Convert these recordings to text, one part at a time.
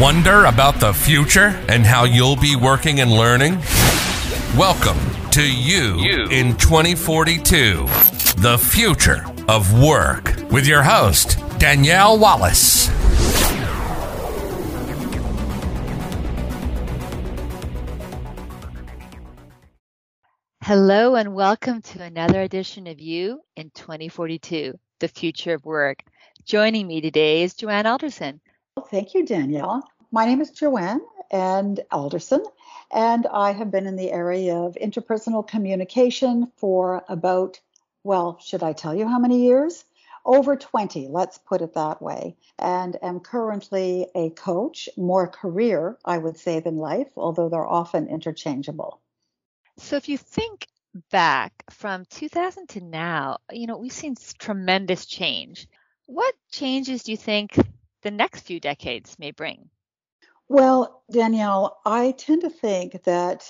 Wonder about the future and how you'll be working and learning? Welcome to You, you. in 2042, the future of work, with your host, Danielle Wallace. Hello, and welcome to another edition of You in 2042, the future of work. Joining me today is Joanne Alderson. Thank you, Danielle. My name is Joanne and Alderson, and I have been in the area of interpersonal communication for about, well, should I tell you how many years? Over 20, let's put it that way, and am currently a coach, more career, I would say, than life, although they're often interchangeable. So if you think back from 2000 to now, you know, we've seen tremendous change. What changes do you think the next few decades may bring? Well, Danielle, I tend to think that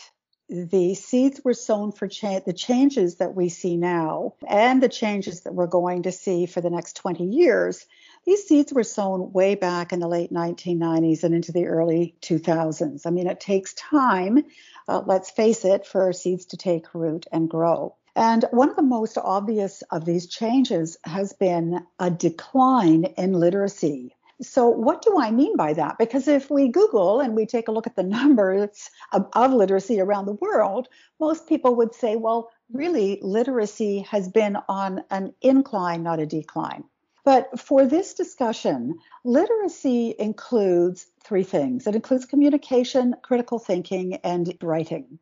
the seeds were sown for cha- the changes that we see now and the changes that we're going to see for the next 20 years. These seeds were sown way back in the late 1990s and into the early 2000s. I mean, it takes time, uh, let's face it, for seeds to take root and grow. And one of the most obvious of these changes has been a decline in literacy. So, what do I mean by that? Because if we Google and we take a look at the numbers of, of, literacy around the world, most people would say, well, really, literacy has been on an incline, not a decline. But for this discussion, literacy includes three things it includes communication, critical thinking, and writing.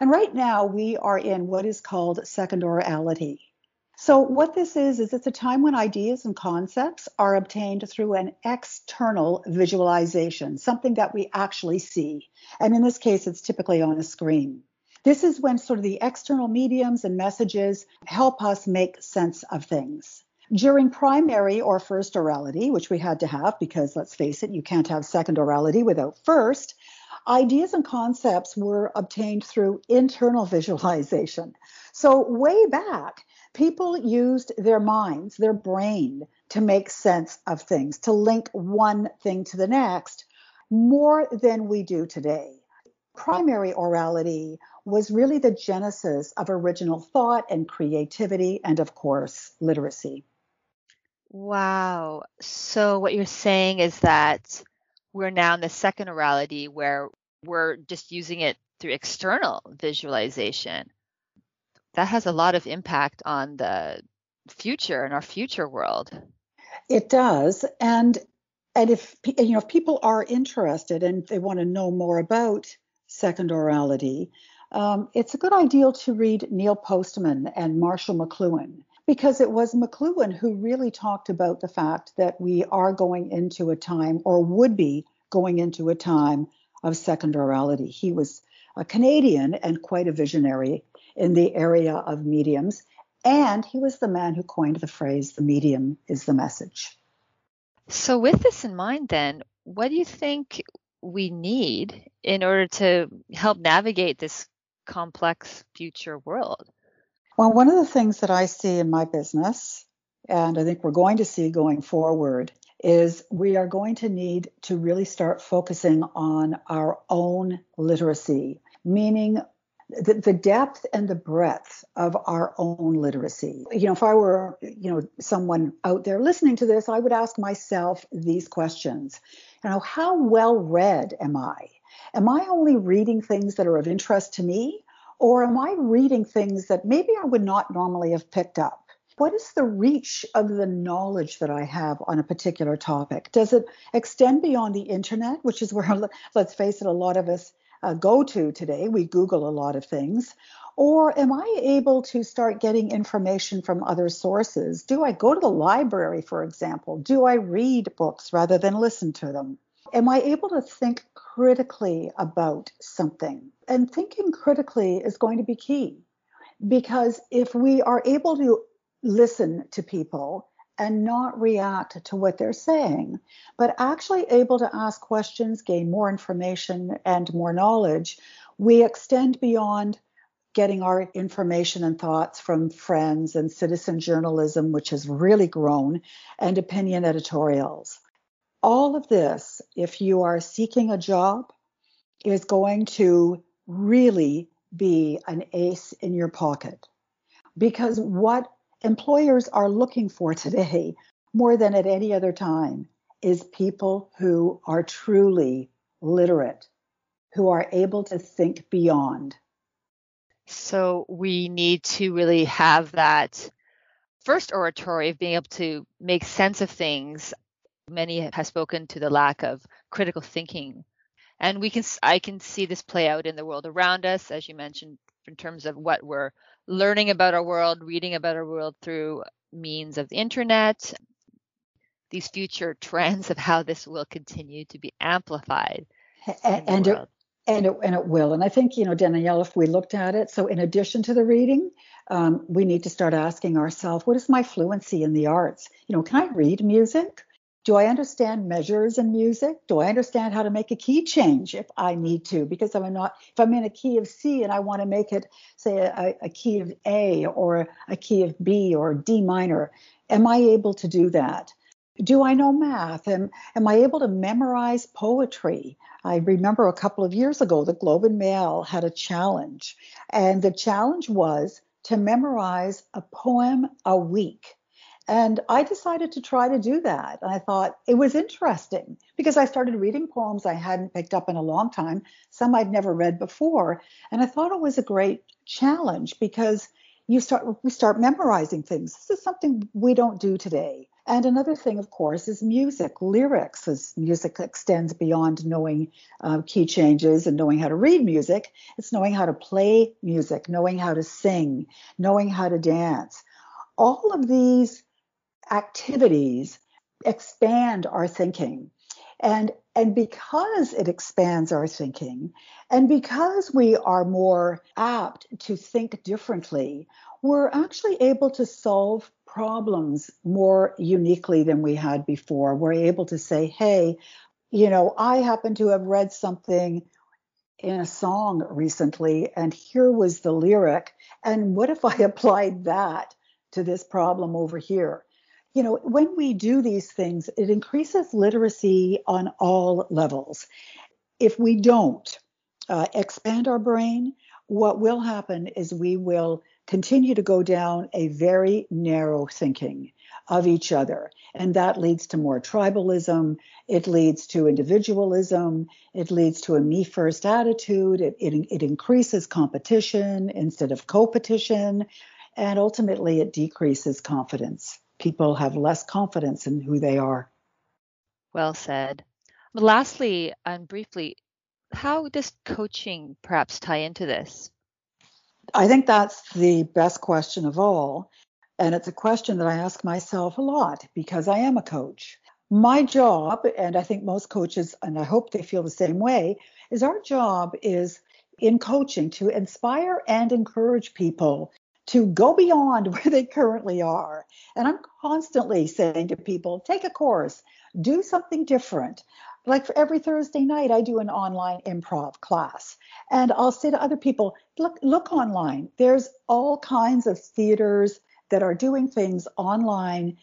And right now, we are in what is called second orality. So, what this is, is it's a time when ideas and concepts are obtained through an external visualization, something that we actually see. And in this case, it's typically on a screen. This is when sort of the external mediums and messages help us make sense of things. During primary or first orality, which we had to have because let's face it, you can't have second orality without first, ideas and concepts were obtained through internal visualization. So, way back, people used their minds, their brain, to make sense of things, to link one thing to the next more than we do today. Primary orality was really the genesis of original thought and creativity, and of course, literacy. Wow. So, what you're saying is that we're now in the second orality where we're just using it through external visualization. That has a lot of impact on the future and our future world. It does, and and if you know if people are interested and they want to know more about second orality, um, it's a good idea to read Neil Postman and Marshall McLuhan because it was McLuhan who really talked about the fact that we are going into a time or would be going into a time of second orality. He was a Canadian and quite a visionary in the area of mediums. And he was the man who coined the phrase, the medium is the message. So, with this in mind, then, what do you think we need in order to help navigate this complex future world? Well, one of the things that I see in my business, and I think we're going to see going forward, is we are going to need to really start focusing on our own literacy, meaning the, the depth and the breadth of our own literacy. You know, if I were, you know, someone out there listening to this, I would ask myself these questions. You know, how well read am I? Am I only reading things that are of interest to me? Or am I reading things that maybe I would not normally have picked up? What is the reach of the knowledge that I have on a particular topic? Does it extend beyond the internet, which is where, let's face it, a lot of us uh, go to today. We Google a lot of things. Or am I able to start getting information from other sources? Do I go to the library, for example? Do I read books rather than listen to them? Am I able to think critically about something? And thinking critically is going to be key because if we are able to listen to people and not react to what they're saying, but actually able to ask questions, gain more information and more knowledge, we extend beyond getting our information and thoughts from friends and citizen journalism, which has really grown, and opinion editorials. All of this, if you are seeking a job, is going to really be an ace in your pocket. Because what employers are looking for today, more than at any other time, is people who are truly literate, who are able to think beyond. So we need to really have that first orality of being able to make sense of things. Many have spoken to the lack of critical thinking. And we can I can see this play out in the world around us, as you mentioned, in terms of what we're learning about our world, reading about our world through means of the internet, these future trends of how this will continue to be amplified. And, and it, and it, and it will. And I think, you know, Danielle, if we looked at it, so in addition to the reading, um, we need to start asking ourselves, what is my fluency in the arts? You know, can I read music? Do I understand measures in music? Do I understand how to make a key change if I need to? Because I'm not, if I'm in a key of C and I want to make it, say, a, a key of A or a key of B or D minor, am I able to do that? Do I know math? Am, am I able to memorize poetry? I remember a couple of years ago, the Globe and Mail had a challenge, and the challenge was to memorize a poem a week. And I decided to try to do that. And I thought it was interesting because I started reading poems I hadn't picked up in a long time, some I'd never read before. And I thought it was a great challenge because you start we start memorizing things. This is something we don't do today. And another thing, of course, is music, lyrics, as music extends beyond knowing uh, key changes and knowing how to read music. It's knowing how to play music, knowing how to sing, knowing how to dance. All of these activities expand our thinking. And, and because it expands our thinking, and because we are more apt to think differently, we're actually able to solve problems more uniquely than we had before. We're able to say, hey, you know, I happen to have read something in a song recently, and here was the lyric. And what if I applied that to this problem over here? You know, when we do these things, it increases literacy on all levels. If we don't uh, expand our brain, what will happen is we will continue to go down a very narrow thinking of each other. And that leads to more tribalism. It leads to individualism. It leads to a me first attitude. It, it, it increases competition instead of competition. And ultimately, it decreases confidence. People have less confidence in who they are. Well said. Lastly, and briefly, how does coaching perhaps tie into this? I think that's the best question of all. And it's a question that I ask myself a lot because I am a coach. My job, and I think most coaches, and I hope they feel the same way, is our job is in coaching to inspire and encourage people to go beyond where they currently are. And I'm constantly saying to people, take a course, do something different. Like for every Thursday night, I do an online improv class. And I'll say to other people, look, look online. There's all kinds of theaters that are doing things online.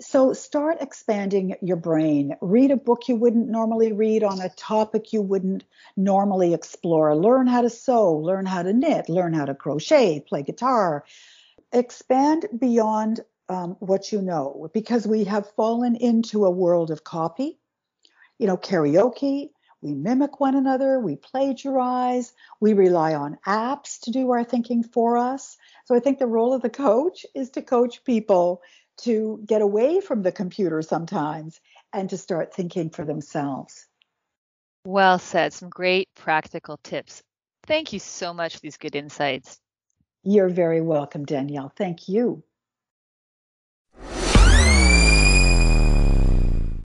So start expanding your brain. Read a book you wouldn't normally read on a topic you wouldn't normally explore. Learn how to sew, learn how to knit, learn how to crochet, play guitar. Expand beyond um, what you know because we have fallen into a world of copy you know, karaoke, we mimic one another, we plagiarize, we rely on apps to do our thinking for us. So I think the role of the coach is to coach people to get away from the computer sometimes and to start thinking for themselves. Well said. Some great practical tips. Thank you so much for these good insights. You're very welcome, Danielle. Thank you.